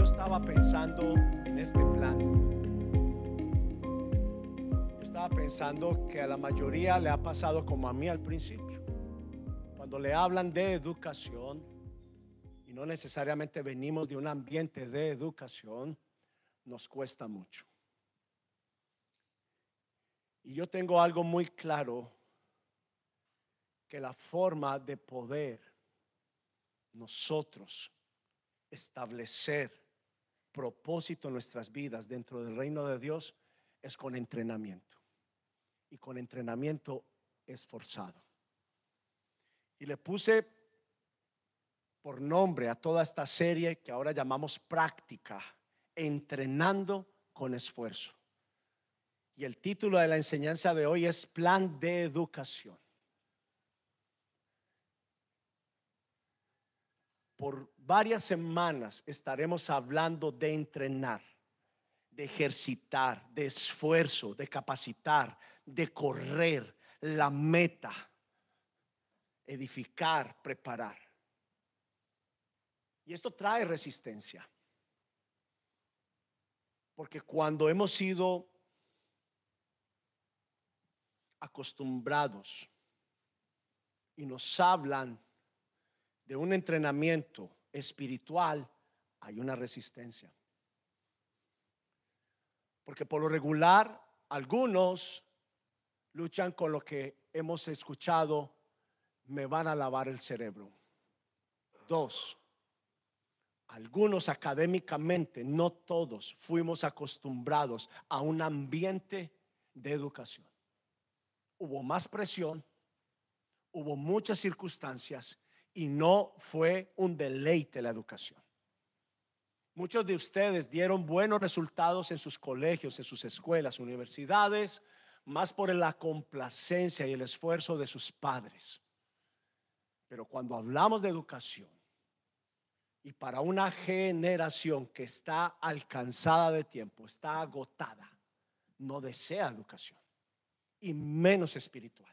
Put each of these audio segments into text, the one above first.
yo estaba pensando en este plan, yo estaba pensando que a la mayoría le ha pasado como a mí al principio. Cuando le hablan de educación, y no necesariamente venimos de un ambiente de educación, nos cuesta mucho. Y yo tengo algo muy claro, que la forma de poder nosotros establecer propósito en nuestras vidas dentro del reino de Dios es con entrenamiento. Y con entrenamiento esforzado. Y le puse por nombre a toda esta serie que ahora llamamos práctica, entrenando con esfuerzo. Y el título de la enseñanza de hoy es Plan de Educación. Por varias semanas estaremos hablando de entrenar, de ejercitar, de esfuerzo, de capacitar, de correr, la meta, edificar, preparar. Y esto trae resistencia. Porque cuando hemos sido acostumbrados y nos hablan de un entrenamiento espiritual, hay una resistencia. Porque por lo regular, algunos luchan con lo que hemos escuchado, me van a lavar el cerebro. Dos, algunos académicamente, no todos, fuimos acostumbrados a un ambiente de educación hubo más presión, hubo muchas circunstancias y no fue un deleite la educación. Muchos de ustedes dieron buenos resultados en sus colegios, en sus escuelas, universidades, más por la complacencia y el esfuerzo de sus padres. Pero cuando hablamos de educación y para una generación que está alcanzada de tiempo, está agotada, no desea educación y menos espiritual.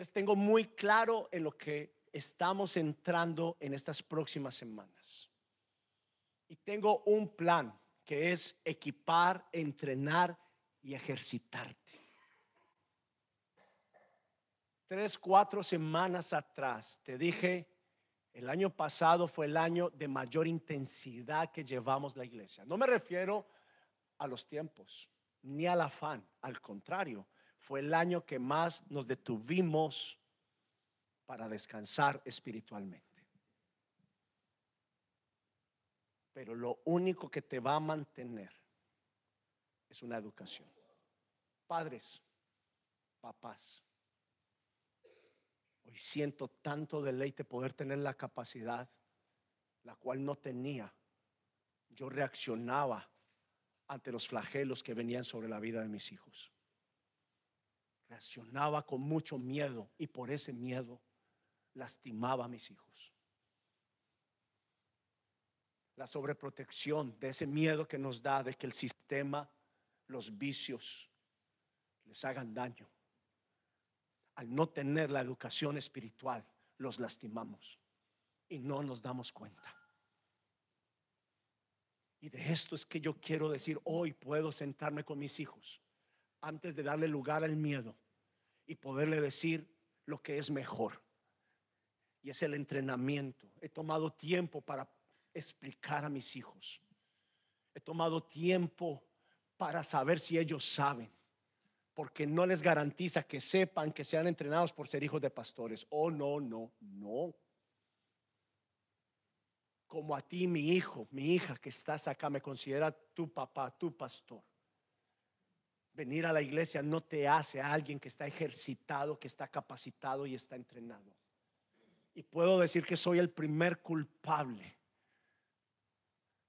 Entonces tengo muy claro en lo que estamos entrando en estas próximas semanas. Y tengo un plan que es equipar, entrenar y ejercitarte. Tres, cuatro semanas atrás te dije, el año pasado fue el año de mayor intensidad que llevamos la iglesia. No me refiero a los tiempos ni al afán, al contrario, fue el año que más nos detuvimos para descansar espiritualmente. Pero lo único que te va a mantener es una educación. Padres, papás, hoy siento tanto deleite poder tener la capacidad, la cual no tenía. Yo reaccionaba ante los flagelos que venían sobre la vida de mis hijos. Reaccionaba con mucho miedo y por ese miedo lastimaba a mis hijos. La sobreprotección de ese miedo que nos da de que el sistema, los vicios, les hagan daño. Al no tener la educación espiritual, los lastimamos y no nos damos cuenta. Y de esto es que yo quiero decir, hoy puedo sentarme con mis hijos antes de darle lugar al miedo y poderle decir lo que es mejor. Y es el entrenamiento. He tomado tiempo para explicar a mis hijos. He tomado tiempo para saber si ellos saben. Porque no les garantiza que sepan que sean entrenados por ser hijos de pastores. Oh, no, no, no como a ti, mi hijo, mi hija que estás acá, me considera tu papá, tu pastor. Venir a la iglesia no te hace a alguien que está ejercitado, que está capacitado y está entrenado. Y puedo decir que soy el primer culpable.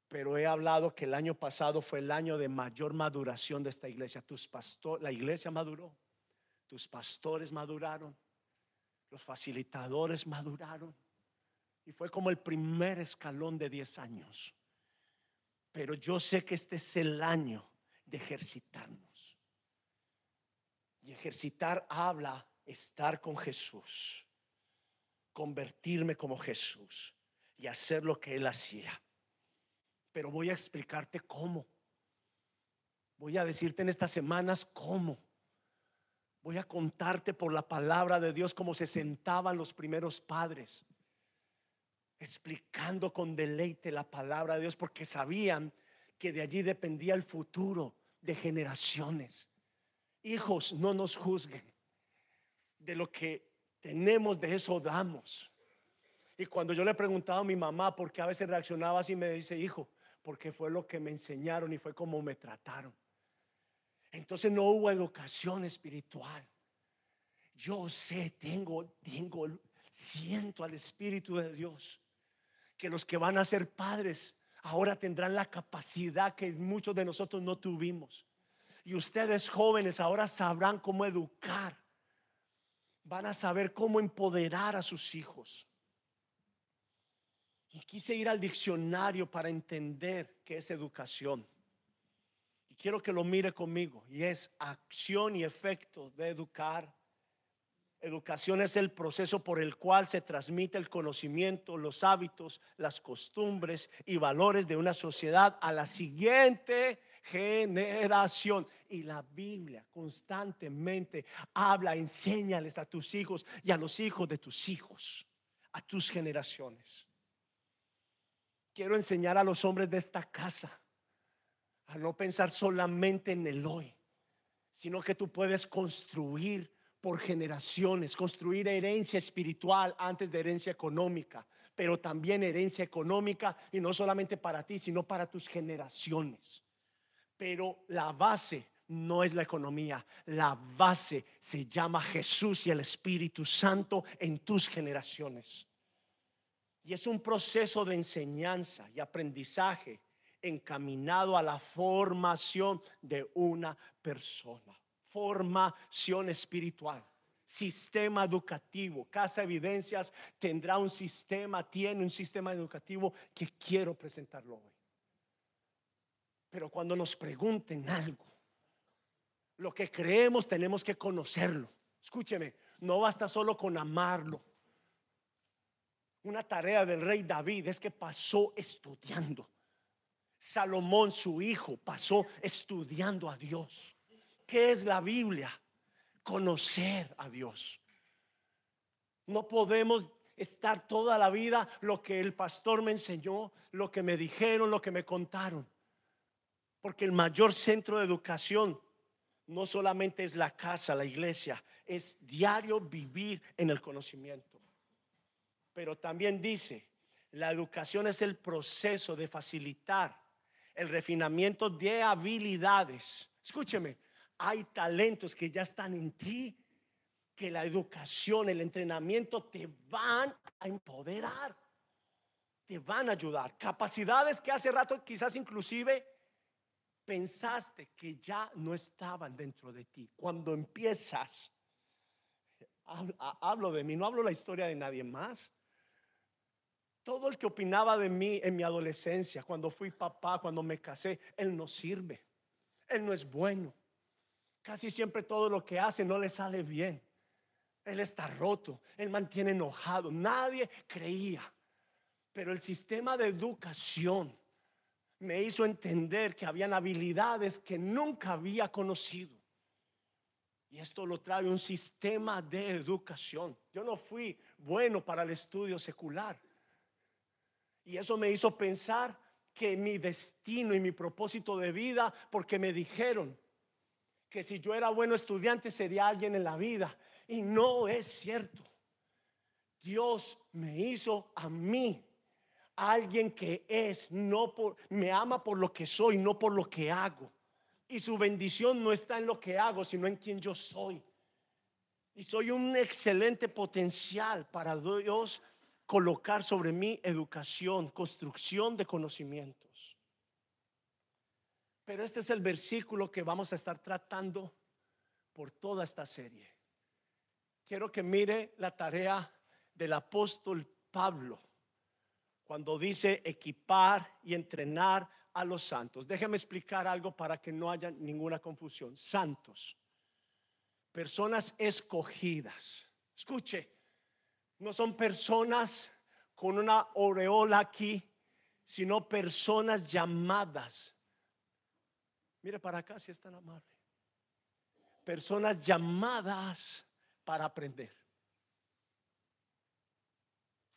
Pero he hablado que el año pasado fue el año de mayor maduración de esta iglesia. La iglesia maduró, tus pastores maduraron, los facilitadores maduraron y fue como el primer escalón de 10 años. Pero yo sé que este es el año de ejercitarnos. Ejercitar habla estar con Jesús, convertirme como Jesús y hacer lo que Él hacía. pero voy a explicarte cómo. Voy a decirte en estas semanas cómo. Voy a contarte por la palabra de Dios cómo se sentaban los primeros padres, explicando con deleite la palabra de Dios, porque sabían que de allí dependía el futuro de generaciones. Hijos, no nos juzguen. De lo que tenemos, de eso damos. Y cuando yo le preguntaba a mi mamá por qué a veces reaccionaba así, me dice, hijo, porque fue lo que me enseñaron y fue como me trataron. Entonces no hubo educación espiritual. Yo sé, tengo, tengo, siento al Espíritu de Dios que los que van a ser padres ahora tendrán la capacidad que muchos de nosotros no tuvimos. Y ustedes jóvenes ahora sabrán cómo educar. Van a saber cómo empoderar a sus hijos. Y quise ir al diccionario para entender qué es educación. Y quiero que lo mire conmigo. Y es acción y efecto de educar. Educación es el proceso por el cual se transmite el conocimiento, los hábitos, las costumbres y valores de una sociedad a la siguiente generación. Y la Biblia constantemente habla, enséñales a tus hijos y a los hijos de tus hijos, a tus generaciones. Quiero enseñar a los hombres de esta casa a no pensar solamente en el hoy, sino que tú puedes construir por generaciones, construir herencia espiritual antes de herencia económica, pero también herencia económica y no solamente para ti, sino para tus generaciones. Pero la base no es la economía, la base se llama Jesús y el Espíritu Santo en tus generaciones. Y es un proceso de enseñanza y aprendizaje encaminado a la formación de una persona. Formación espiritual. Sistema educativo. Casa Evidencias tendrá un sistema, tiene un sistema educativo que quiero presentarlo hoy. Pero cuando nos pregunten algo, lo que creemos tenemos que conocerlo. Escúcheme, no basta solo con amarlo una tarea del rey David es que pasó estudiando. Salomón, su hijo, pasó estudiando a Dios. ¿Qué es la Biblia? Conocer a Dios. No podemos estar toda la vida lo que el pastor me enseñó, lo que me dijeron, lo que me contaron. Porque el mayor centro de educación no solamente es la casa, la iglesia, es diario vivir en el conocimiento. Pero también dice, la educación es el proceso de facilitar el refinamiento de habilidades. Escúcheme, hay talentos que ya están en ti, que la educación, el entrenamiento te van a empoderar, te van a ayudar. Capacidades que hace rato quizás inclusive pensaste que ya no estaban dentro de ti. Cuando empiezas, hablo de mí, no hablo la historia de nadie más. Todo el que opinaba de mí en mi adolescencia, cuando fui papá, cuando me casé, él no sirve. Él no es bueno. Casi siempre todo lo que hace no le sale bien. Él está roto, él mantiene enojado. Nadie creía. Pero el sistema de educación me hizo entender que habían habilidades que nunca había conocido. Y esto lo trae un sistema de educación. Yo no fui bueno para el estudio secular. Y eso me hizo pensar que mi destino y mi propósito de vida, porque me dijeron que si yo era bueno estudiante sería alguien en la vida. Y no es cierto. Dios me hizo a mí alguien que es, no por, me ama por lo que soy, no por lo que hago. Y su bendición no está en lo que hago, sino en quien yo soy. Y soy un excelente potencial para Dios colocar sobre mí educación, construcción de conocimientos. Pero este es el versículo que vamos a estar tratando por toda esta serie. Quiero que mire la tarea del apóstol Pablo cuando dice equipar y entrenar a los santos. Déjeme explicar algo para que no haya ninguna confusión. Santos, personas escogidas. Escuche, no son personas con una aureola aquí, sino personas llamadas. Mire para acá si es tan amable. Personas llamadas para aprender.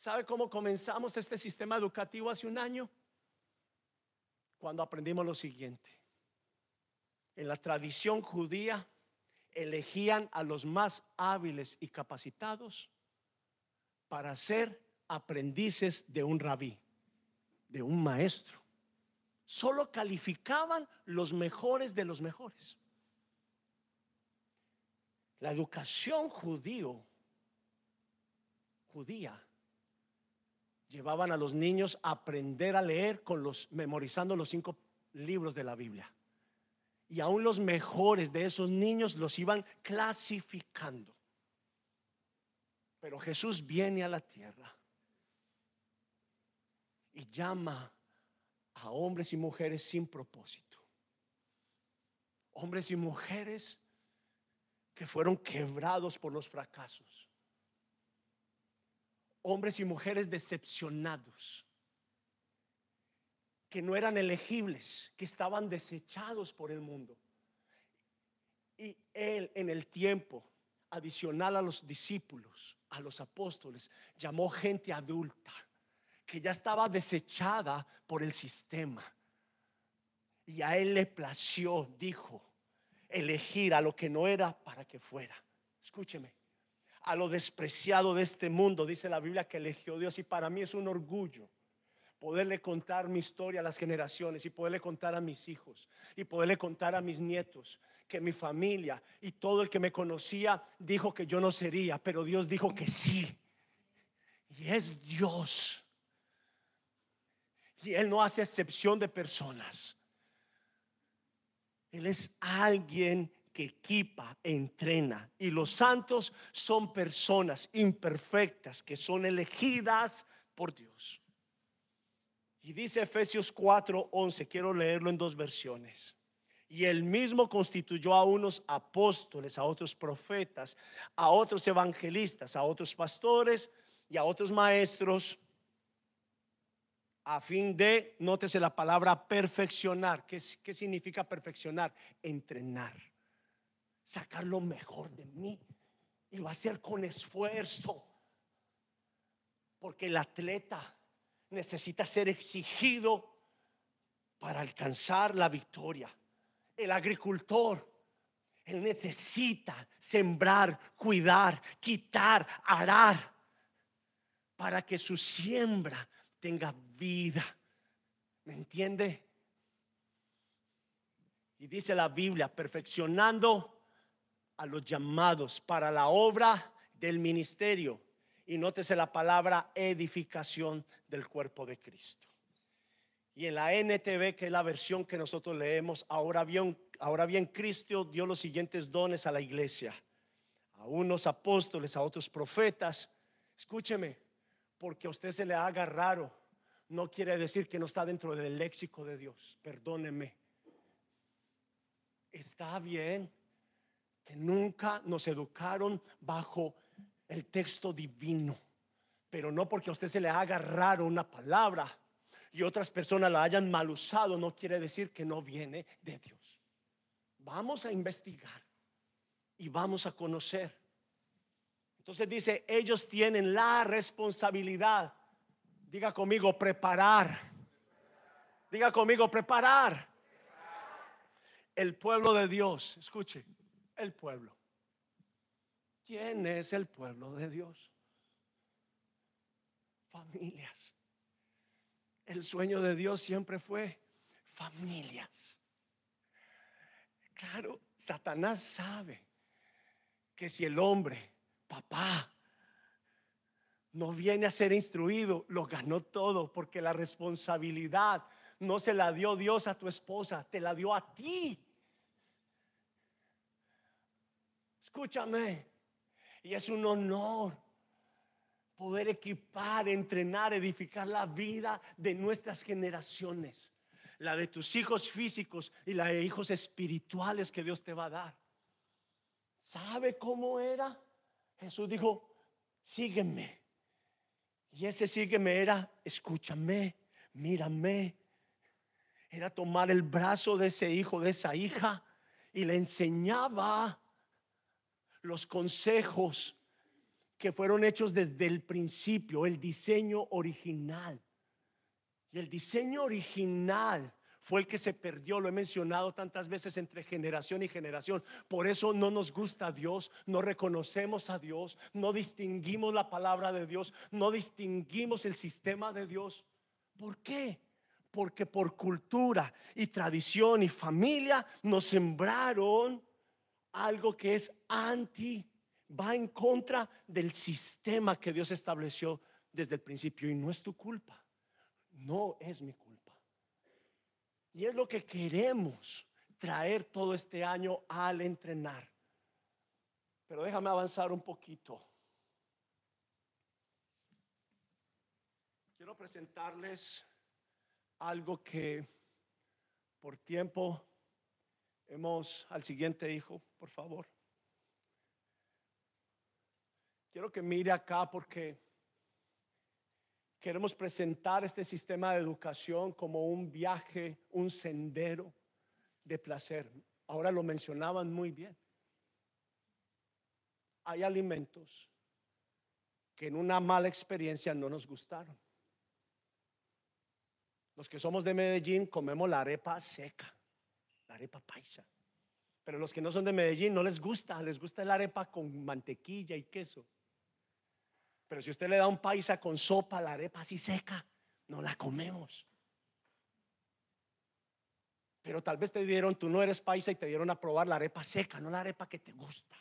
¿Sabe cómo comenzamos este sistema educativo hace un año? Cuando aprendimos lo siguiente. En la tradición judía elegían a los más hábiles y capacitados para ser aprendices de un rabí, de un maestro. Solo calificaban los mejores de los mejores. La educación judío, judía, llevaban a los niños a aprender a leer con los memorizando los cinco libros de la Biblia. Y aún los mejores de esos niños los iban clasificando. Pero Jesús viene a la tierra y llama a hombres y mujeres sin propósito. Hombres y mujeres que fueron quebrados por los fracasos. Hombres y mujeres decepcionados, que no eran elegibles, que estaban desechados por el mundo. Y él en el tiempo adicional a los discípulos, a los apóstoles, llamó gente adulta que ya estaba desechada por el sistema. Y a él le plació, dijo, elegir a lo que no era para que fuera. Escúcheme, a lo despreciado de este mundo, dice la Biblia que eligió Dios y para mí es un orgullo poderle contar mi historia a las generaciones y poderle contar a mis hijos y poderle contar a mis nietos que mi familia y todo el que me conocía dijo que yo no sería, pero Dios dijo que sí. Y es Dios. Y Él no hace excepción de personas. Él es alguien que equipa, entrena. Y los santos son personas imperfectas que son elegidas por Dios. Y dice Efesios 4:11, quiero leerlo en dos versiones. Y él mismo constituyó a unos apóstoles, a otros profetas, a otros evangelistas, a otros pastores y a otros maestros a fin de, nótese la palabra perfeccionar. ¿Qué, ¿Qué, significa perfeccionar? Entrenar. Sacar lo mejor de mí. Y lo hacer con esfuerzo. Porque el atleta necesita ser exigido para alcanzar la victoria. El agricultor, él necesita sembrar, cuidar, quitar, arar, para que su siembra tenga vida. ¿Me entiende? Y dice la Biblia, perfeccionando a los llamados para la obra del ministerio. Y nótese la palabra edificación del cuerpo de Cristo. Y en la NTV, que es la versión que nosotros leemos, ahora bien, ahora bien Cristo dio los siguientes dones a la iglesia. A unos apóstoles, a otros profetas. Escúcheme, porque a usted se le haga raro, no quiere decir que no está dentro del léxico de Dios. Perdóneme. Está bien que nunca nos educaron bajo el texto divino, pero no porque a usted se le haga raro una palabra y otras personas la hayan mal usado, no quiere decir que no viene de Dios. Vamos a investigar y vamos a conocer. Entonces dice, ellos tienen la responsabilidad. Diga conmigo, preparar. Diga conmigo, preparar. El pueblo de Dios, escuche, el pueblo. ¿Quién es el pueblo de Dios? Familias. El sueño de Dios siempre fue familias. Claro, Satanás sabe que si el hombre papá, no viene a ser instruido, lo ganó todo, porque la responsabilidad no se la dio Dios a tu esposa, te la dio a ti. Escúchame, y es un honor poder equipar, entrenar, edificar la vida de nuestras generaciones, la de tus hijos físicos y la de hijos espirituales que Dios te va a dar. ¿Sabe cómo era? Jesús dijo, sígueme. Y ese sígueme era, escúchame, mírame. Era tomar el brazo de ese hijo, de esa hija, y le enseñaba los consejos que fueron hechos desde el principio, el diseño original. Y el diseño original fue el que se perdió, lo he mencionado tantas veces entre generación y generación. Por eso no nos gusta a Dios, no reconocemos a Dios, no distinguimos la palabra de Dios, no distinguimos el sistema de Dios. ¿Por qué? Porque por cultura y tradición y familia nos sembraron algo que es anti, va en contra del sistema que Dios estableció desde el principio y no es tu culpa, no es mi culpa. Y es lo que queremos traer todo este año al entrenar. Pero déjame avanzar un poquito. Quiero presentarles algo que por tiempo hemos al siguiente hijo, por favor. Quiero que mire acá porque queremos presentar este sistema de educación como un viaje, un sendero de placer. Ahora lo mencionaban muy bien. Hay alimentos que en una mala experiencia no nos gustaron. Los que somos de Medellín comemos la arepa seca, arepa paisa. Pero los que no son de Medellín no les gusta, les gusta la arepa con mantequilla y queso. Pero si usted le da un paisa con sopa, la arepa así seca, no la comemos. Pero tal vez te dieron, tú no eres paisa y te dieron a probar la arepa seca, no la arepa que te gusta,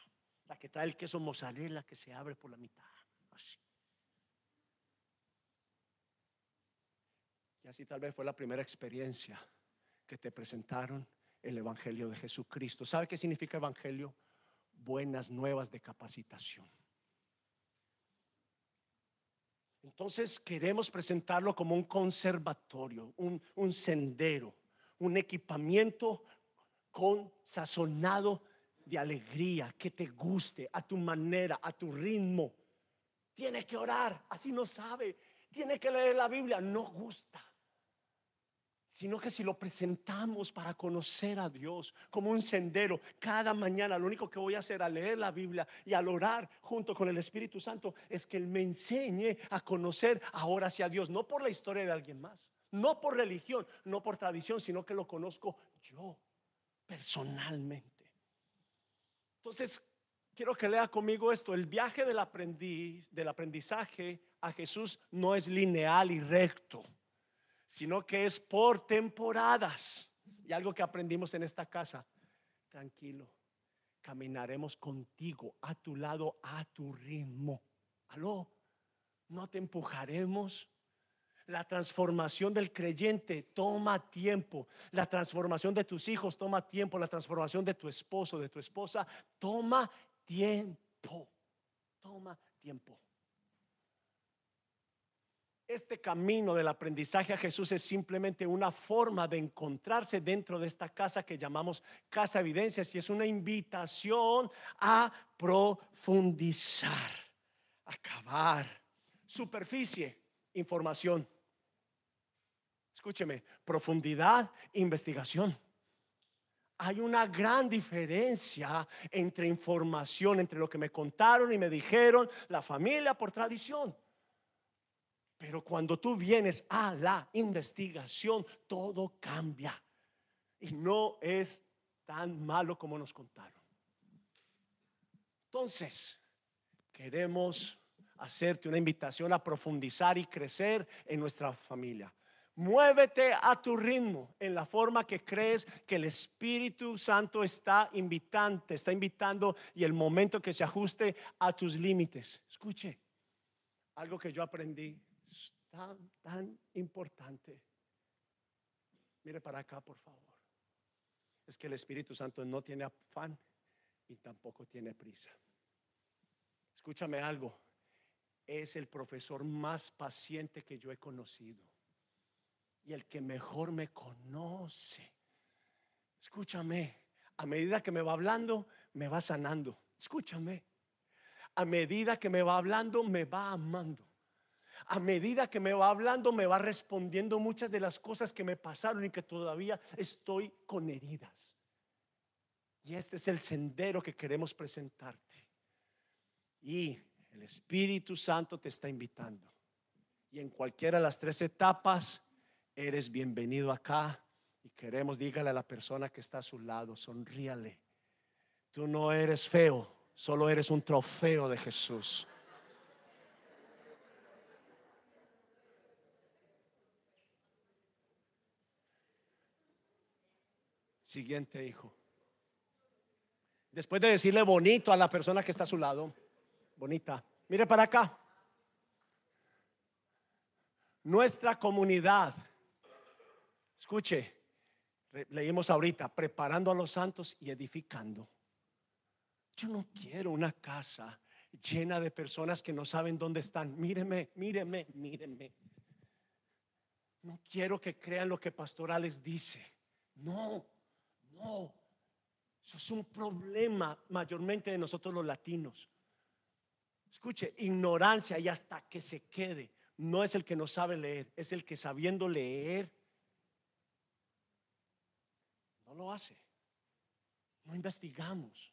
la que trae el queso mozzarella que se abre por la mitad. Así. Y así tal vez fue la primera experiencia que te presentaron el Evangelio de Jesucristo. ¿Sabe qué significa Evangelio? Buenas nuevas de capacitación. Entonces queremos presentarlo como un conservatorio, un, sendero, un equipamiento con sazonado de alegría, que te guste a tu manera, a tu ritmo. Tiene que orar, así no sabe. Tiene que leer la Biblia, no gusta sino que si lo presentamos para conocer a Dios como un sendero, cada mañana lo único que voy a hacer al leer la Biblia y al orar junto con el Espíritu Santo es que Él me enseñe a conocer ahora hacia Dios, no por la historia de alguien más, no por religión, no por tradición, sino que lo conozco yo personalmente. Entonces, quiero que lea conmigo esto, el viaje del aprendiz, del aprendizaje a Jesús no es lineal y recto sino que es por temporadas. Y algo que aprendimos en esta casa, tranquilo, caminaremos contigo, a tu lado, a tu ritmo. Aló, no te empujaremos. La transformación del creyente toma tiempo. La transformación de tus hijos toma tiempo. La transformación de tu esposo, de tu esposa, toma tiempo. Toma tiempo. Este camino del aprendizaje a Jesús es simplemente una forma de encontrarse dentro de esta casa que llamamos Casa Evidencias y es una invitación a profundizar, acabar, superficie, información. Escúcheme, profundidad, investigación. Hay una gran diferencia entre información, entre lo que me contaron y me dijeron la familia por tradición. Pero cuando tú vienes a la investigación, todo cambia. Y no es tan malo como nos contaron. Entonces, queremos hacerte una invitación a profundizar y crecer en nuestra familia. Muévete a tu ritmo en la forma que crees que el Espíritu Santo está invitante, está invitando y el momento que se ajuste a tus límites. Escuche, algo que yo aprendí tan, tan importante. Mire para acá, por favor. Es que el Espíritu Santo no tiene afán y tampoco tiene prisa. Escúchame algo. Es el profesor más paciente que yo he conocido y el que mejor me conoce. Escúchame, a medida que me va hablando, me va sanando. Escúchame, a medida que me va hablando, me va amando A medida que me va hablando, me va respondiendo muchas de las cosas que me pasaron y que todavía estoy con heridas. Y este es el sendero que queremos presentarte. Y el Espíritu Santo te está invitando. Y en cualquiera de las tres etapas, eres bienvenido acá. Y queremos, dígale a la persona que está a su lado, sonríale. Tú no eres feo, solo eres un trofeo de Jesús. Siguiente hijo. Después de decirle bonito a la persona que está a su lado, bonita, mire para acá. Nuestra comunidad, escuche, leímos ahorita, preparando a los santos y edificando. Yo no quiero una casa llena de personas que no saben dónde están. Míreme, míreme, míreme. No quiero que crean lo que Pastor Alex dice. No, no. Eso es un problema mayormente de nosotros los latinos. Escuche, ignorancia y hasta que se quede. No es el que no sabe leer, es el que sabiendo leer no lo hace. No investigamos.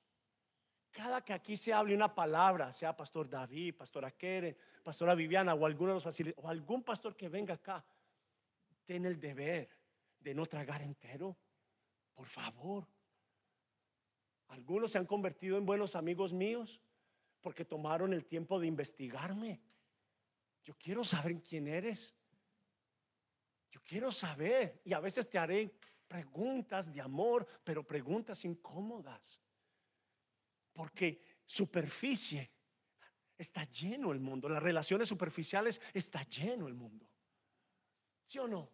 Cada que aquí se hable una palabra, sea Pastor David, Pastora Keren, Pastora Viviana o alguno de los o algún pastor que venga acá, tiene el deber de no tragar entero. Por favor. Algunos se han convertido en buenos amigos míos porque tomaron el tiempo de investigarme. Yo quiero saber quién eres. Yo quiero saber. Y a veces te haré preguntas de amor, pero preguntas incómodas. Porque superficie está lleno el mundo. Las relaciones superficiales está lleno el mundo. ¿Sí o no?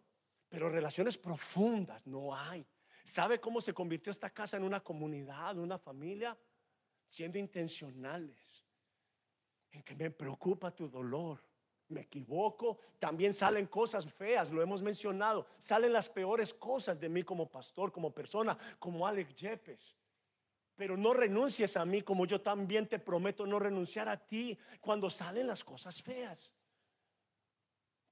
Pero relaciones profundas no hay. ¿Sabe cómo se convirtió esta casa en una comunidad, una familia? Siendo intencionales. En que me preocupa tu dolor. Me equivoco, también salen cosas feas, lo hemos mencionado. Salen las peores cosas de mí como pastor, como persona, como Alex Yepes. Pero no renuncies a mí como yo también te prometo no renunciar a ti cuando salen las cosas feas.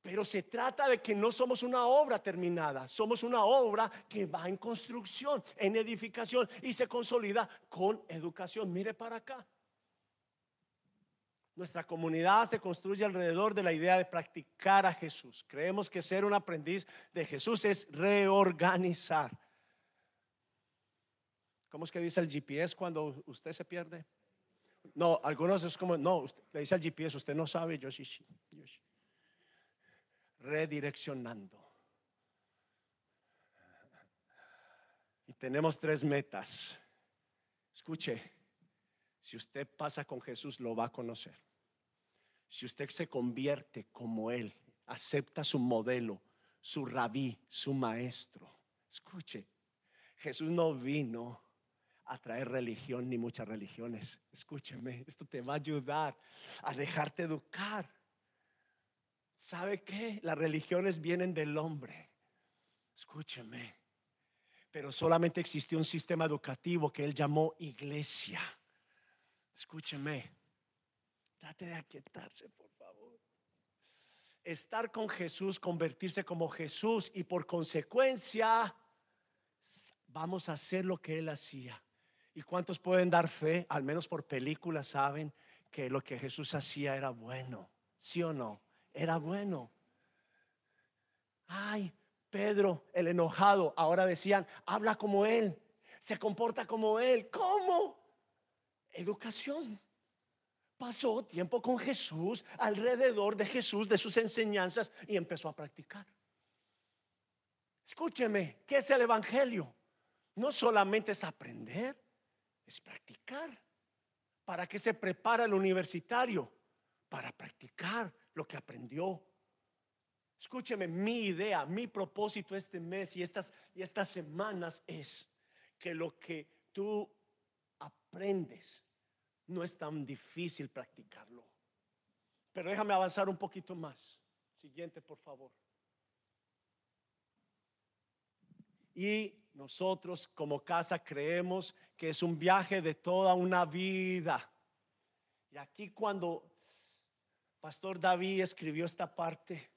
Pero se trata de que no somos una obra terminada, somos una obra que va en construcción, en edificación y se consolida con educación. Mire para acá. Nuestra comunidad se construye alrededor de la idea de practicar a Jesús. Creemos que ser un aprendiz de Jesús es reorganizar. ¿Cómo es que dice el GPS cuando usted se pierde? No, algunos es como, no, le dice al GPS, usted no sabe, yo sí, sí, redireccionando. Y tenemos tres metas. Escuche, si usted pasa con Jesús, lo va a conocer. Si usted se convierte como Él, acepta su modelo, su rabí, su maestro. Escuche, Jesús no vino a traer religión ni muchas religiones. Escúcheme, esto te va a ayudar a dejarte educar. ¿Sabe qué? Las religiones vienen del hombre. Escúcheme. Pero solamente existió un sistema educativo que él llamó iglesia. Escúcheme. Trate de aquietarse, por favor. Estar con Jesús, convertirse como Jesús y por consecuencia vamos a hacer lo que él hacía. ¿Y cuántos pueden dar fe, al menos por películas, saben que lo que Jesús hacía era bueno? ¿Sí o no? Era bueno. Ay, Pedro, el enojado, ahora decían, habla como él, se comporta como él. ¿Cómo? Educación. Pasó tiempo con Jesús, alrededor de Jesús, de sus enseñanzas y empezó a practicar. Escúcheme, ¿qué es el Evangelio? No solamente es aprender, es practicar. ¿Para qué se prepara el universitario? Para practicar, lo que aprendió. Escúcheme, mi idea, mi propósito este mes y estas, y estas semanas es que lo que tú aprendes no es tan difícil practicarlo. Pero déjame avanzar un poquito más. Siguiente, por favor. Y nosotros como casa creemos que es un viaje de toda una vida. Y aquí cuando Pastor David escribió esta parte.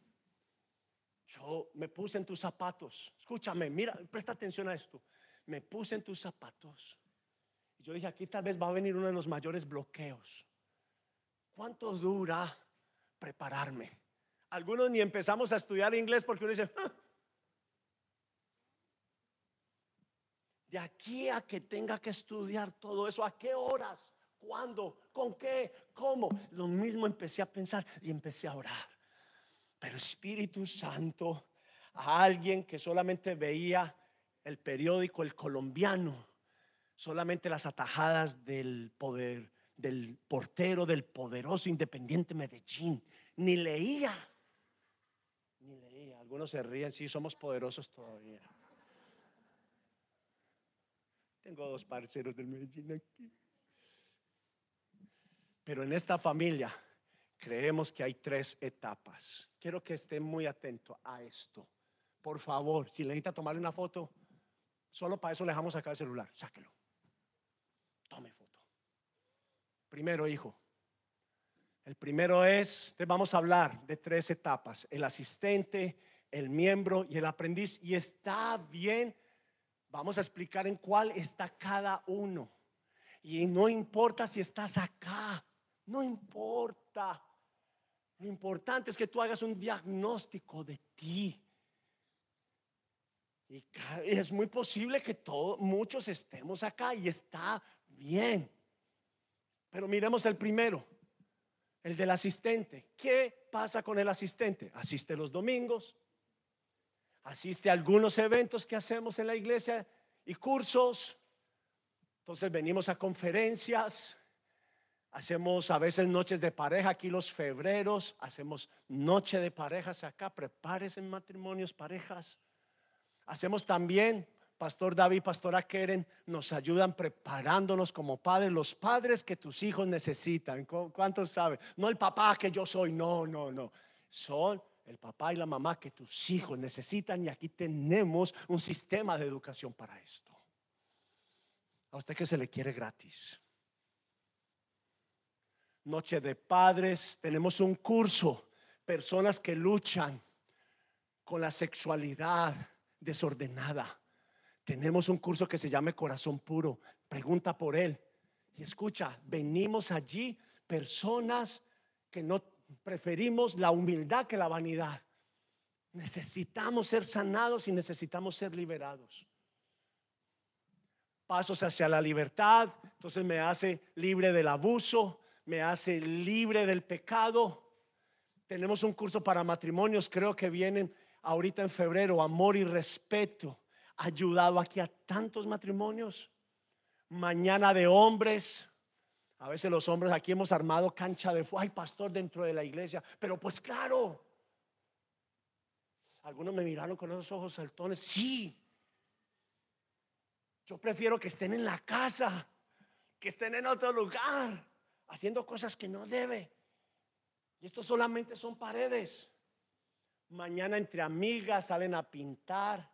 Yo me puse en tus zapatos. Escúchame, mira, presta atención a esto. Me puse en tus zapatos. Yo dije, aquí tal vez va a venir uno de los mayores bloqueos. ¿Cuánto dura prepararme? Algunos ni empezamos a estudiar inglés porque uno dice, ah". de aquí a que tenga que estudiar todo eso, ¿a qué horas? ¿Cuándo? ¿Con qué? ¿Cómo? Lo mismo empecé a pensar y empecé a orar. Pero Espíritu Santo, a alguien que solamente veía el periódico El Colombiano, solamente las atajadas del poder, del portero del poderoso Independiente Medellín, ni leía, ni leía. Algunos se ríen, sí, somos poderosos todavía. Tengo dos parceros del Medellín aquí. Pero en esta familia creemos que hay tres etapas. Quiero que estén muy atentos a esto. Por favor, si necesita tomar una foto, solo para eso le dejamos acá el celular. Sáquelo. Tome foto. Primero, hijo. El primero es, vamos a hablar de tres etapas. El asistente, el miembro y el aprendiz. Y está bien, vamos a explicar en cuál está cada uno. Y no importa si estás acá no importa. Lo importante es que tú hagas un diagnóstico de ti. Y es muy posible que todos, muchos estemos acá y está bien. Pero miremos el primero, el del asistente. ¿Qué pasa con el asistente? Asiste los domingos, asiste a algunos eventos que hacemos en la iglesia y cursos. Entonces venimos a conferencias, Hacemos a veces noches de pareja aquí los febreros, hacemos noche de parejas acá, prepárense en matrimonios, parejas. Hacemos también, Pastor David, Pastora Keren, nos ayudan preparándonos como padres, los padres que tus hijos necesitan. ¿Cuántos saben? No el papá que yo soy, no, no, no. Son el papá y la mamá que tus hijos necesitan y aquí tenemos un sistema de educación para esto. A usted que se le quiere gratis noche de padres, tenemos un curso, personas que luchan con la sexualidad desordenada. Tenemos un curso que se llama Corazón Puro. Pregunta por él. Y escucha, venimos allí personas que no preferimos la humildad que la vanidad. Necesitamos ser sanados y necesitamos ser liberados. Pasos hacia la libertad, entonces me hace libre del abuso, me hace libre del pecado. Tenemos un curso para matrimonios, creo que vienen ahorita en febrero, amor y respeto. Ayudado aquí a tantos matrimonios. Mañana de hombres. A veces los hombres aquí hemos armado cancha de fuego. Ay, pastor, dentro de la iglesia. Pero pues claro. Algunos me miraron con esos ojos saltones. Sí. Yo prefiero que estén en la casa, que estén en otro lugar haciendo cosas que no debe. Y esto solamente son paredes. Mañana entre amigas salen a pintar,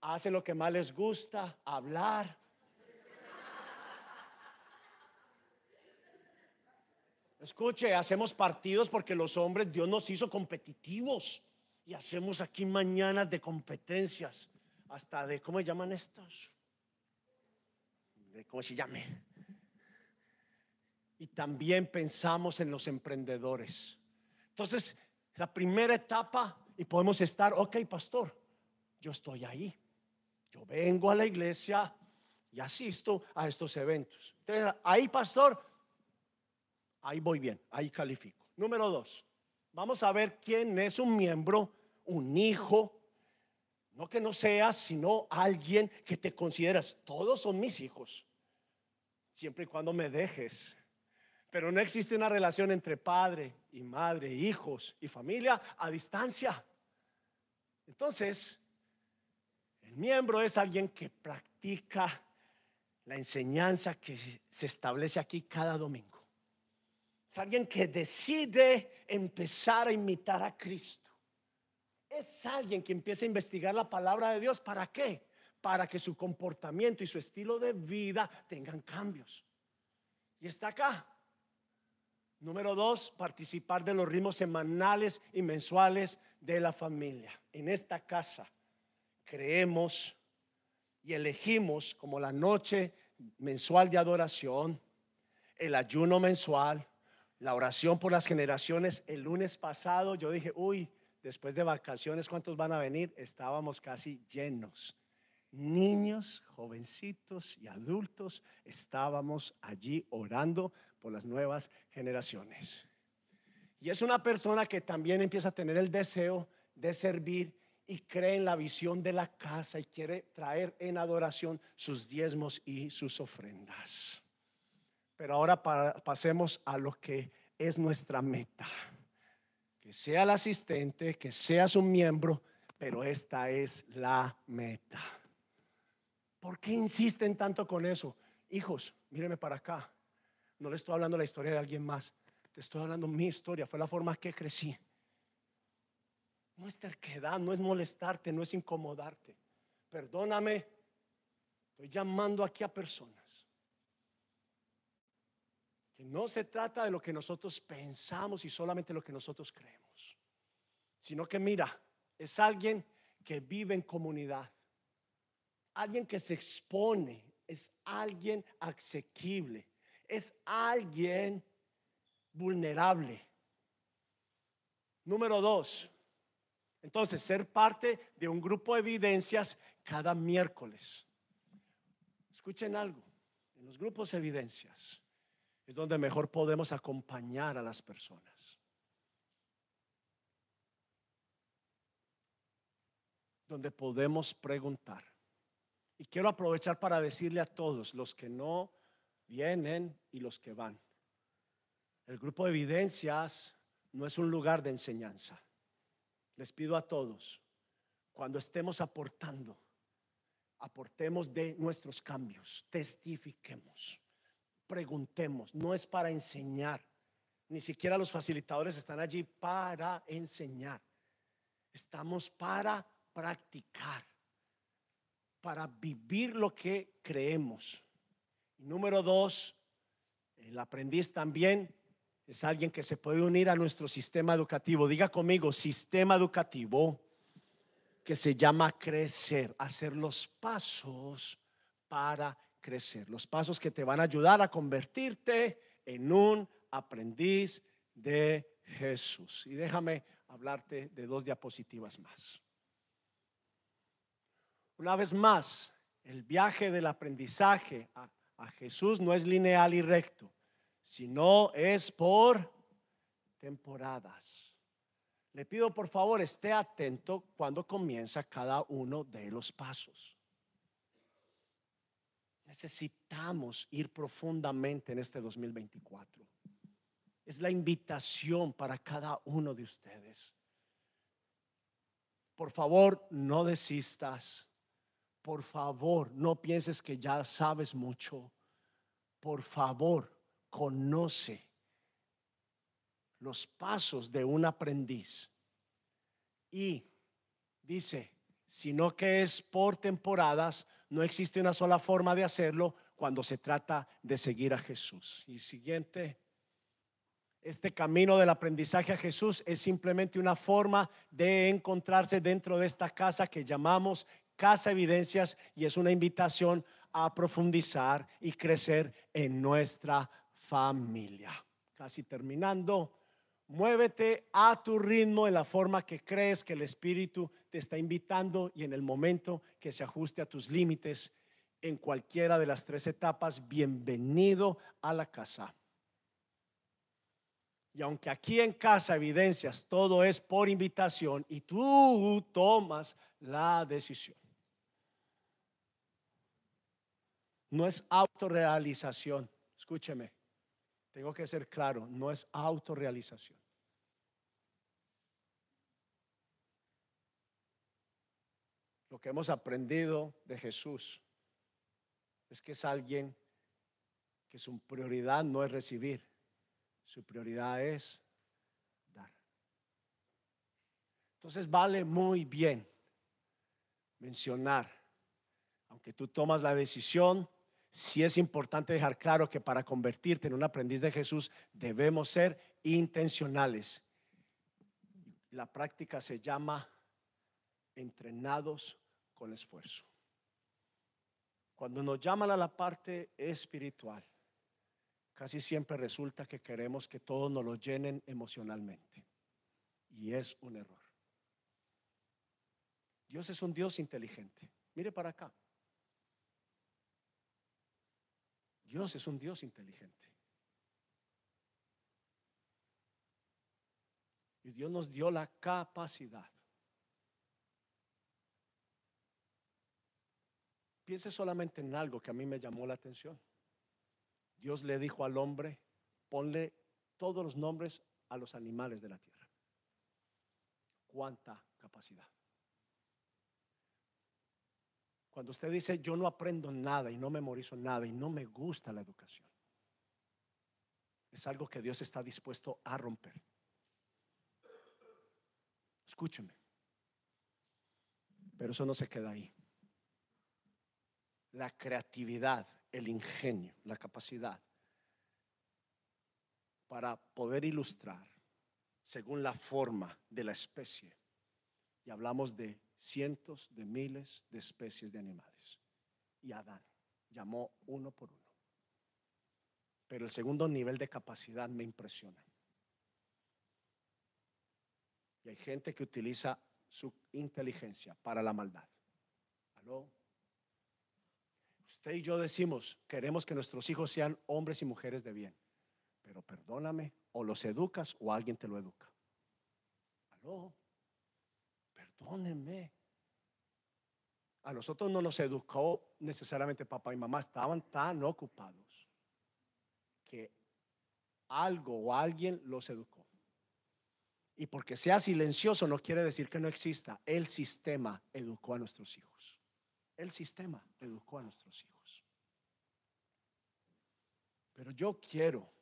hacen lo que más les gusta, hablar. Escuche, hacemos partidos porque los hombres Dios nos hizo competitivos y hacemos aquí mañanas de competencias, hasta de, ¿cómo se llaman estos? De, ¿Cómo se llame? Y también pensamos en los emprendedores. Entonces, la primera etapa, y podemos estar, ok, pastor, yo estoy ahí. Yo vengo a la iglesia y asisto a estos eventos. Entonces, ahí, pastor, ahí voy bien, ahí califico. Número dos, vamos a ver quién es un miembro, un hijo, no que no seas, sino alguien que te consideras, todos son mis hijos, siempre y cuando me dejes pero no existe una relación entre padre y madre, hijos y familia a distancia. Entonces, el miembro es alguien que practica la enseñanza que se establece aquí cada domingo. Es alguien que decide empezar a imitar a Cristo. Es alguien que empieza a investigar la palabra de Dios. ¿Para qué? Para que su comportamiento y su estilo de vida tengan cambios. Y está acá Número dos, participar de los ritmos semanales y mensuales de la familia. En esta casa creemos y elegimos como la noche mensual de adoración, el ayuno mensual, la oración por las generaciones. El lunes pasado yo dije, uy, después de vacaciones, ¿cuántos van a venir? Estábamos casi llenos. Niños, jovencitos y adultos estábamos allí orando por las nuevas generaciones. Y es una persona que también empieza a tener el deseo de servir y cree en la visión de la casa y quiere traer en adoración sus diezmos y sus ofrendas. Pero ahora pasemos a lo que es nuestra meta. Que sea el asistente, que seas un miembro, pero esta es la meta. ¿Por qué insisten tanto con eso? Hijos, míreme para acá. No le estoy hablando la historia de alguien más. Te estoy hablando mi historia. Fue la forma que crecí. No es terquedad, no es molestarte, no es incomodarte. Perdóname. Estoy llamando aquí a personas. Que no se trata de lo que nosotros pensamos y solamente lo que nosotros creemos. Sino que mira, es alguien que vive en comunidad. Alguien que se expone. Es alguien asequible. Es alguien vulnerable. Número dos, entonces, ser parte de un grupo de evidencias cada miércoles. Escuchen algo, en los grupos de evidencias es donde mejor podemos acompañar a las personas. Donde podemos preguntar. Y quiero aprovechar para decirle a todos, los que no vienen y los que van. El grupo de evidencias no es un lugar de enseñanza. Les pido a todos, cuando estemos aportando, aportemos de nuestros cambios, testifiquemos, preguntemos, no es para enseñar, ni siquiera los facilitadores están allí para enseñar, estamos para practicar, para vivir lo que creemos. Y número dos, el aprendiz también es alguien que se puede unir a nuestro sistema educativo. Diga conmigo, sistema educativo que se llama crecer, hacer los pasos para crecer, los pasos que te van a ayudar a convertirte en un aprendiz de Jesús. Y déjame hablarte de dos diapositivas más. Una vez más, el viaje del aprendizaje a, Jesús no es lineal y recto sino es por temporadas. Le pido por favor esté atento cuando comienza cada uno de los pasos. Necesitamos ir profundamente en este 2024. Es la invitación para cada uno de ustedes. Por favor, no desistas. Por favor, no pienses que ya sabes mucho. Por favor, conoce los pasos de un aprendiz. Y dice, sino que es por temporadas, no existe una sola forma de hacerlo cuando se trata de seguir a Jesús. Y siguiente, este camino del aprendizaje a Jesús es simplemente una forma de encontrarse dentro de esta casa que llamamos Casa Evidencias y es una invitación a profundizar y crecer en nuestra familia. Casi terminando, muévete a tu ritmo en la forma que crees que el Espíritu te está invitando y en el momento que se ajuste a tus límites en cualquiera de las tres etapas, bienvenido a la casa. Y aunque aquí en casa evidencias todo es por invitación y tú tomas la decisión. No es autorrealización. Escúcheme. Tengo que ser claro, no es autorrealización. Lo que hemos aprendido de Jesús es que es alguien que su prioridad no es recibir, su prioridad es dar. Entonces vale muy bien mencionar, aunque tú tomas la decisión, sí es importante dejar claro que para convertirte en un aprendiz de Jesús debemos ser intencionales. La práctica se llama entrenados con esfuerzo. Cuando nos llaman a la parte espiritual, casi siempre resulta que queremos que todos nos lo llenen emocionalmente. Y es un error. Dios es un Dios inteligente. Mire para acá. Dios es un Dios inteligente. Y Dios nos dio la capacidad. Piense solamente en algo que a mí me llamó la atención. Dios le dijo al hombre, ponle todos los nombres a los animales de la tierra. ¿Cuánta capacidad? Cuando usted dice, yo no aprendo nada y no memorizo nada y no me gusta la educación, es algo que Dios está dispuesto a romper. Escúcheme. Pero eso no se queda ahí. La creatividad, el ingenio, la capacidad para poder ilustrar según la forma de la especie. Y hablamos de cientos de miles de especies de animales. Y Adán llamó uno por uno. Pero el segundo nivel de capacidad me impresiona. Y hay gente que utiliza su inteligencia para la maldad. ¿Aló? Usted y yo decimos, queremos que nuestros hijos sean hombres y mujeres de bien. Pero perdóname, o los educas o alguien te lo educa. ¿Aló? Perdónenme. A nosotros no nos educó necesariamente papá y mamá, estaban tan ocupados que algo o alguien los educó. Y porque sea silencioso no quiere decir que no exista. El sistema educó a nuestros hijos. El sistema educó a nuestros hijos. Pero yo quiero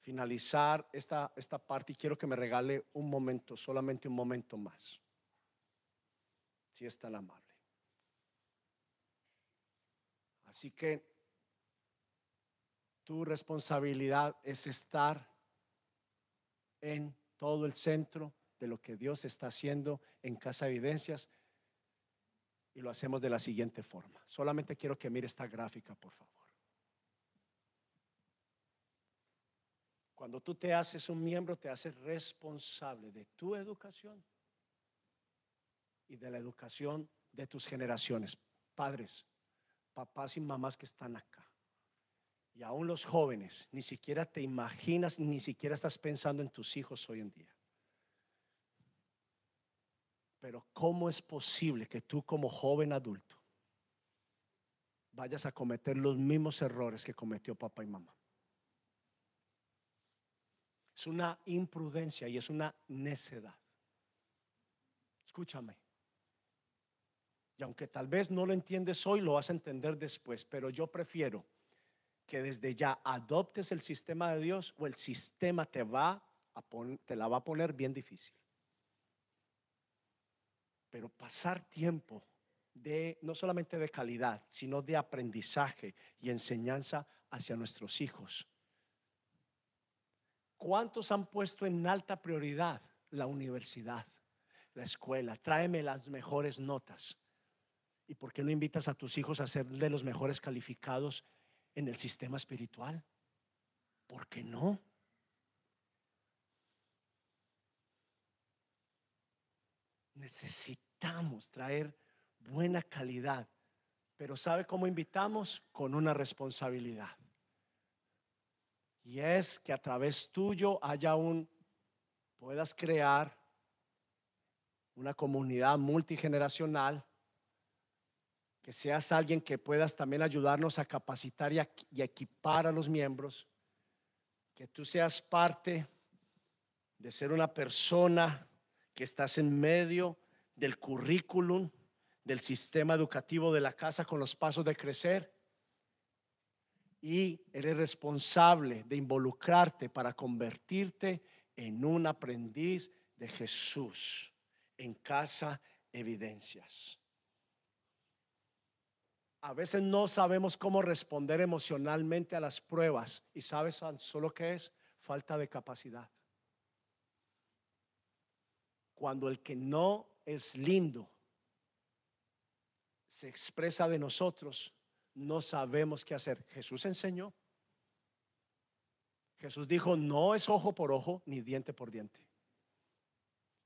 finalizar esta, esta parte y quiero que me regale un momento, solamente un momento más. Si es tan amable. Así que tu responsabilidad es estar en todo el centro de lo que Dios está haciendo en Casa Evidencias. Y lo hacemos de la siguiente forma. Solamente quiero que mire esta gráfica, por favor. Cuando tú te haces un miembro, te haces responsable de tu educación y de la educación de tus generaciones. Padres, papás y mamás que están acá. Y aún los jóvenes, ni siquiera te imaginas, ni siquiera estás pensando en tus hijos hoy en día. Pero ¿cómo es posible que tú como joven adulto vayas a cometer los mismos errores que cometió papá y mamá? Es una imprudencia y es una necedad. Escúchame. Y aunque tal vez no lo entiendes hoy, lo vas a entender después, pero yo prefiero que desde ya adoptes el sistema de Dios o el sistema te va a te la va a poner bien difícil. Pero pasar tiempo de no solamente de calidad, sino de aprendizaje y enseñanza hacia nuestros hijos ¿Cuántos han puesto en alta prioridad la universidad, la escuela? Tráeme las mejores notas. ¿Y por qué no invitas a tus hijos a ser de los mejores calificados en el sistema espiritual? ¿Por qué no? Necesitamos traer buena calidad, pero ¿sabe cómo invitamos? Con una responsabilidad. Y es que a través tuyo haya un, puedas crear una comunidad multigeneracional, que seas alguien que puedas también ayudarnos a capacitar y, y equipar a los miembros, que tú seas parte de ser una persona que estás en medio del currículum, del sistema educativo de la casa con los pasos de crecer y eres responsable de involucrarte para convertirte en un aprendiz de Jesús en casa evidencias. A veces no sabemos cómo responder emocionalmente a las pruebas. ¿Y sabes solo qué es? Falta de capacidad. Cuando el que no es lindo se expresa de nosotros, no sabemos qué hacer. Jesús enseñó. Jesús dijo, no es ojo por ojo ni diente por diente.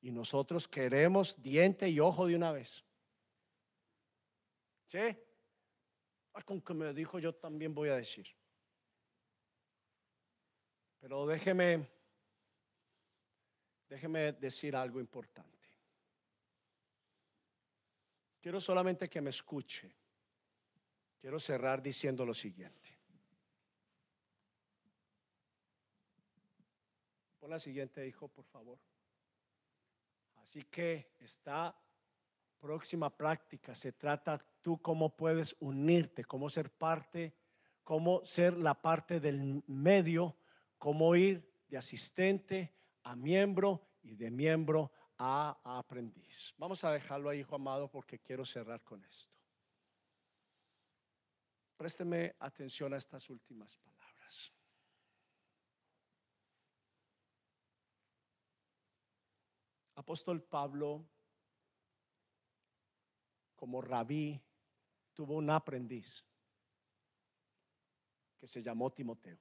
Y nosotros queremos diente y ojo de una vez. ¿Sí? Con que me dijo yo también voy a decir. Pero déjeme, déjeme decir algo importante. Quiero solamente que me escuche. Quiero cerrar diciendo lo siguiente. Pon la siguiente, hijo, por favor. Así que esta próxima práctica se trata tú cómo puedes unirte, cómo ser parte, cómo ser la parte del medio, cómo ir de asistente a miembro y de miembro a aprendiz. Vamos a dejarlo ahí, hijo amado, porque quiero cerrar con esto. Présteme atención a estas últimas palabras. apóstol Pablo, como rabí, tuvo un aprendiz que se llamó Timoteo.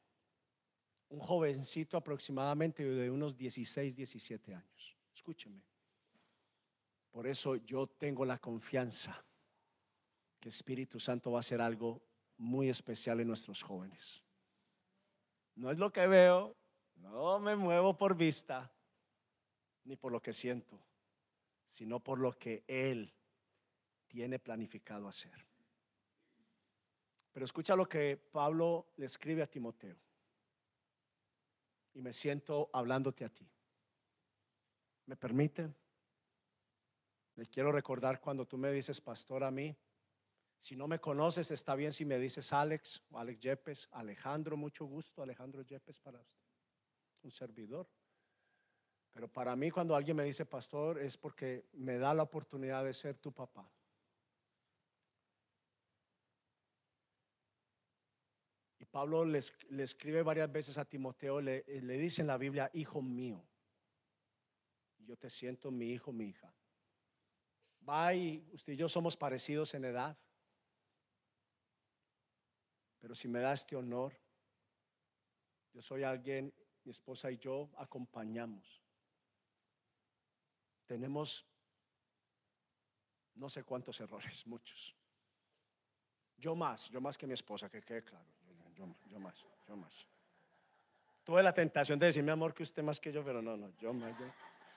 Un jovencito aproximadamente de unos 16, 17 años. Escúcheme. Por eso yo tengo la confianza que Espíritu Santo va a hacer algo muy especial en nuestros jóvenes. No es lo que veo, no me muevo por vista, ni por lo que siento, sino por lo que Él tiene planificado hacer. Pero escucha lo que Pablo le escribe a Timoteo. Y me siento hablándote a ti. ¿Me permite? Le quiero recordar cuando tú me dices pastor a mí. Si no me conoces, está bien si me dices Alex o Alex Yepes. Alejandro, mucho gusto. Alejandro Yepes para usted. Un servidor. Pero para mí cuando alguien me dice pastor es porque me da la oportunidad de ser tu papá. Y Pablo le, escribe varias veces a Timoteo, le, le dice en la Biblia, hijo mío. yo te siento mi hijo, mi hija. Va y usted y yo somos parecidos en edad. Pero si me da este honor, yo soy alguien, mi esposa y yo acompañamos tenemos no sé cuántos errores, muchos. Yo más, yo más que mi esposa, que quede claro. Yo, más, yo más. Tuve la tentación de decir, mi amor, que usted más que yo, pero no, no, yo más.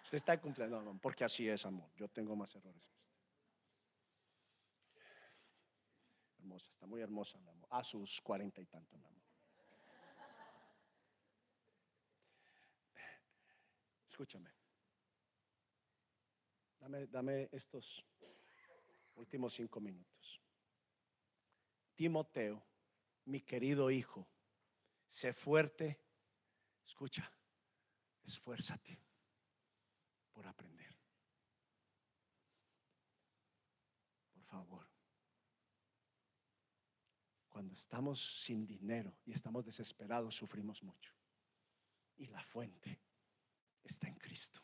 usted está cumpliendo, no, porque así es, amor. Yo tengo más errores que usted. Está muy hermosa, mi amor. A sus cuarenta y tanto, mi amor. Escúchame. Dame, estos últimos cinco minutos. Timoteo, mi querido hijo, sé fuerte. Escucha, esfuérzate por aprender. Por favor. Cuando estamos sin dinero y estamos desesperados, sufrimos mucho. Y la fuente está en Cristo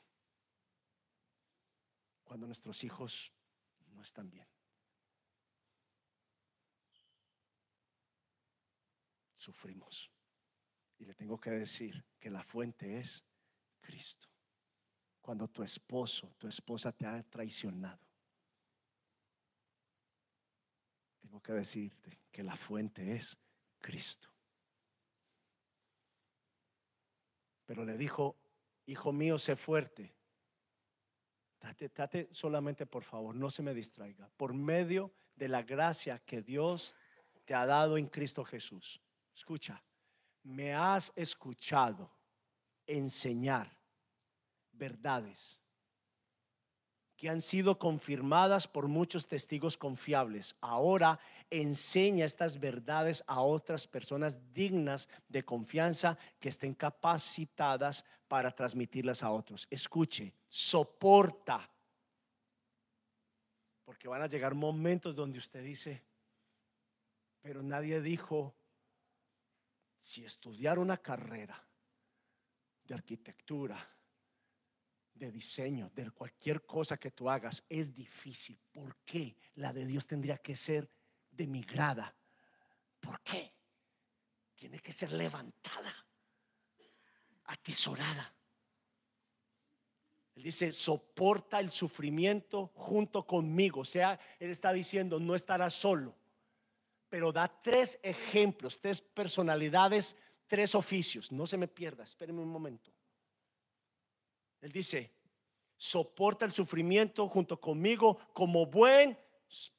cuando nuestros hijos no están bien. Sufrimos. Y le tengo que decir que la fuente es Cristo. Cuando tu esposo, tu esposa te ha traicionado, tengo que decirte que la fuente es Cristo. Pero le dijo, hijo mío, sé fuerte Date, solamente, por favor, no se me distraiga. Por medio de la gracia que Dios te ha dado en Cristo Jesús. Escucha, me has escuchado enseñar verdades que han sido confirmadas por muchos testigos confiables. Ahora enseña estas verdades a otras personas dignas de confianza que estén capacitadas para transmitirlas a otros. Escuche, soporta. Porque van a llegar momentos donde usted dice, Pero nadie dijo, si estudiar una carrera de arquitectura, de diseño, de cualquier cosa que tú hagas, es difícil. ¿Por qué la de Dios tendría que ser de mi? ¿Por qué? Tiene que ser levantada, atesorada. Él dice, soporta el sufrimiento junto conmigo. O sea, Él está diciendo, no estará solo. Pero da tres ejemplos, tres personalidades, tres oficios. No se me pierda, espérenme un momento. Él dice, soporta el sufrimiento junto conmigo como buen,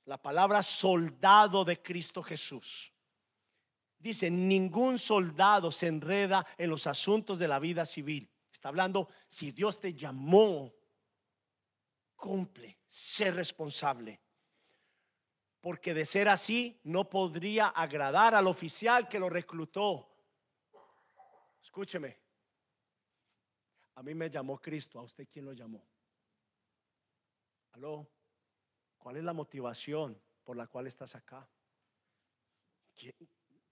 la palabra soldado de Cristo Jesús. Dice, ningún soldado se enreda en los asuntos de la vida civil Está hablando, si Dios te llamó, cumple, sé responsable. Porque de ser así, no podría agradar al oficial que lo reclutó. Escúcheme, a mí me llamó Cristo, a usted quién lo llamó. Aló, ¿cuál es la motivación por la cual estás acá?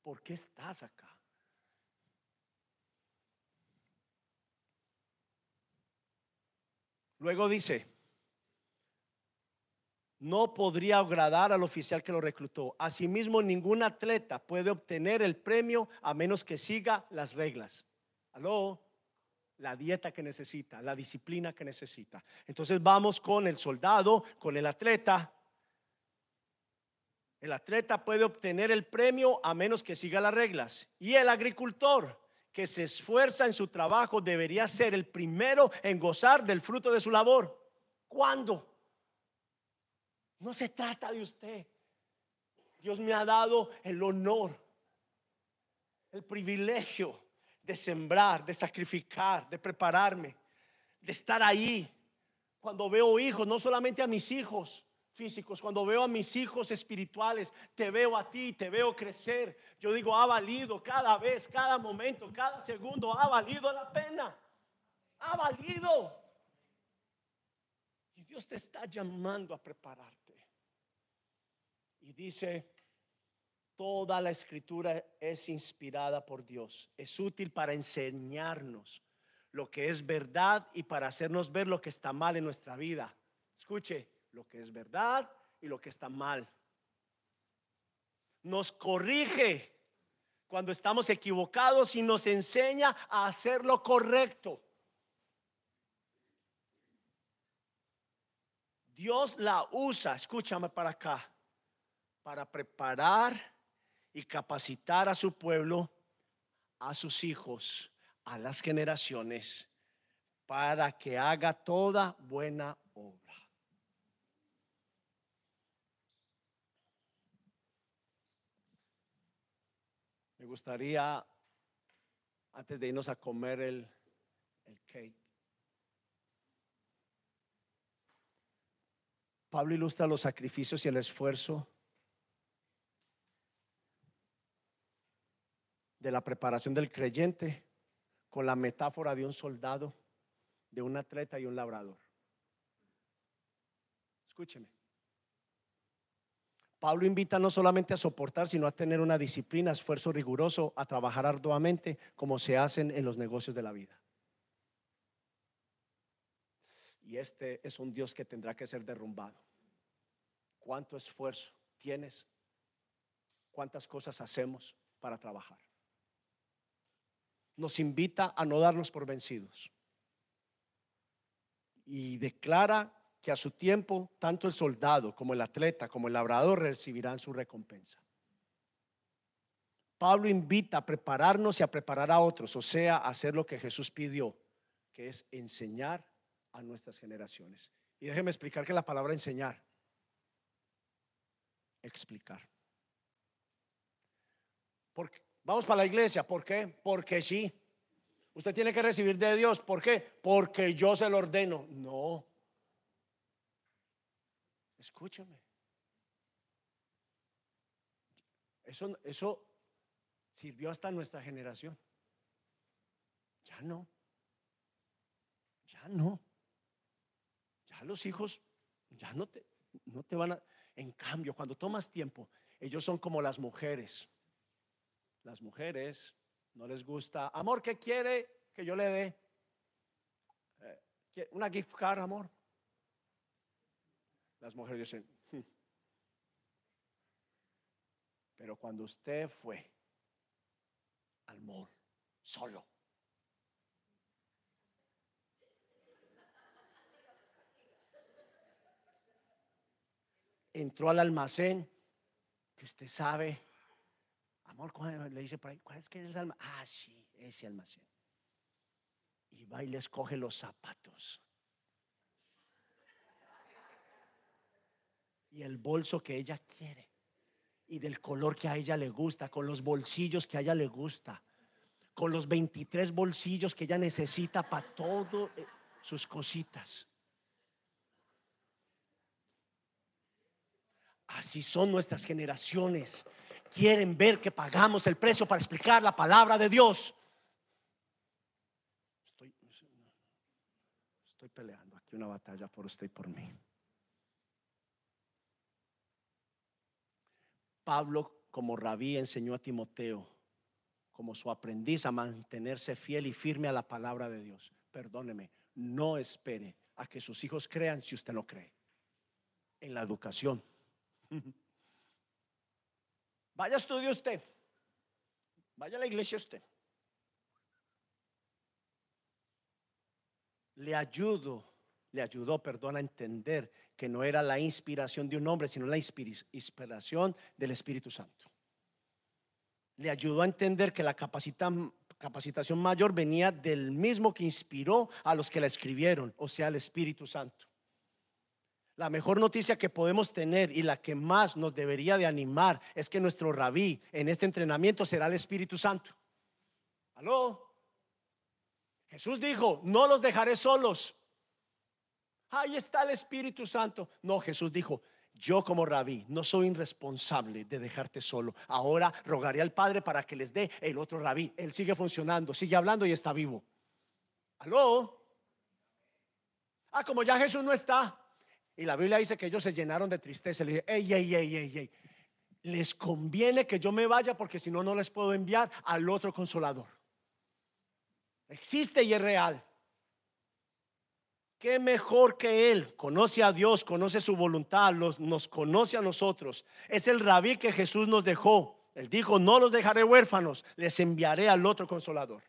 ¿Por qué estás acá? Luego dice, no podría agradar al oficial que lo reclutó. Asimismo, ningún atleta puede obtener el premio a menos que siga las reglas. Aló, la dieta que necesita, la disciplina que necesita. Entonces vamos con el soldado, con el atleta. El atleta puede obtener el premio a menos que siga las reglas. Y el agricultor que se esfuerza en su trabajo debería ser el primero en gozar del fruto de su labor. ¿Cuándo? No se trata de usted. Dios me ha dado el honor, el privilegio de sembrar, de sacrificar, de prepararme, de estar ahí. Cuando veo hijos, no solamente a mis hijos, físicos, cuando veo a mis hijos espirituales, te veo a ti, te veo crecer, yo digo, ha valido cada vez, cada momento, cada segundo, ha valido la pena. Ha valido. Y Dios te está llamando a prepararte. Y dice, toda la escritura es inspirada por Dios. Es útil para enseñarnos lo que es verdad y para hacernos ver lo que está mal en nuestra vida. Escuche, lo que es verdad y lo que está mal. Nos corrige cuando estamos equivocados y nos enseña a hacer lo correcto. Dios la usa, escúchame para acá, para preparar y capacitar a su pueblo, a sus hijos, a las generaciones, para que haga toda buena obra. Me gustaría, antes de irnos a comer el, el cake, Pablo ilustra los sacrificios y el esfuerzo de la preparación del creyente con la metáfora de un soldado, de un atleta y un labrador. Escúcheme. Pablo invita no solamente a soportar, sino a tener una disciplina, esfuerzo riguroso, a trabajar arduamente como se hacen en los negocios de la vida. Y este es un Dios que tendrá que ser derrumbado. ¿Cuánto esfuerzo tienes? ¿Cuántas cosas hacemos para trabajar? Nos invita a no darnos por vencidos. Y declara que a su tiempo tanto el soldado como el atleta como el labrador recibirán su recompensa. Pablo invita a prepararnos y a preparar a otros, o sea, a hacer lo que Jesús pidió, que es enseñar a nuestras generaciones. Y déjeme explicar que la palabra enseñar, explicar. Porque, vamos para la iglesia, ¿por qué? Porque sí. Usted tiene que recibir de Dios, ¿por qué? Porque yo se lo ordeno. No, Escúchame. Eso, eso sirvió hasta nuestra generación. Ya no. Ya no. Ya los hijos ya no te, no te van a... En cambio, cuando tomas tiempo, ellos son como las mujeres. Las mujeres no les gusta, amor, ¿qué quiere que yo le dé? Eh, una gift card, amor. Las mujeres dicen, hmm". pero cuando usted fue al mall solo, entró al almacén, que usted sabe, amor, le dice por ahí, ¿cuál es que es el almacén? Ah, sí, ese almacén. Y va y le escoge los zapatos. Y el bolso que ella quiere. Y del color que a ella le gusta, con los bolsillos que a ella le gusta, con los 23 bolsillos que ella necesita para todo eh, sus cositas. Así son nuestras generaciones. Quieren ver que pagamos el precio para explicar la palabra de Dios. Estoy, peleando aquí una batalla por usted y por mí. Pablo, como rabí, enseñó a Timoteo, como su aprendiz, a mantenerse fiel y firme a la palabra de Dios. Perdóneme, no espere a que sus hijos crean si usted no cree. En la educación Vaya estudie usted. Vaya a la iglesia usted. Le ayudo, le ayudó, perdón, a entender que no era la inspiración de un hombre, sino la inspiración del Espíritu Santo. Le ayudó a entender que la capacitación mayor venía del mismo que inspiró a los que la escribieron, o sea, el Espíritu Santo. La mejor noticia que podemos tener y la que más nos debería de animar es que nuestro rabí en este entrenamiento será el Espíritu Santo. ¿Aló? Jesús dijo, no los dejaré solos. Ahí está el Espíritu Santo. No, Jesús dijo, yo como rabí no soy irresponsable de dejarte solo. Ahora rogaré al Padre para que les dé el otro rabí. Él sigue funcionando, sigue hablando y está vivo. ¿Aló? Ah, como ya Jesús no está, y la Biblia dice que ellos se llenaron de tristeza. Le dije, ey, ey, ey, ey, ey. Les conviene que yo me vaya porque si no, no les puedo enviar al otro consolador. Existe y es real. Qué mejor que Él. Conoce a Dios, conoce su voluntad, nos conoce a nosotros. Es el rabí que Jesús nos dejó. Él dijo, no los dejaré huérfanos, les enviaré al otro consolador.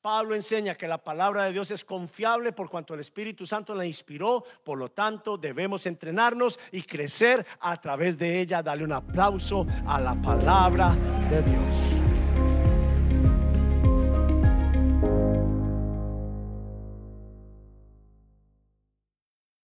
Pablo enseña que la palabra de Dios es confiable por cuanto el Espíritu Santo la inspiró, por lo tanto debemos entrenarnos y crecer a través de ella. Dale un aplauso a la palabra de Dios.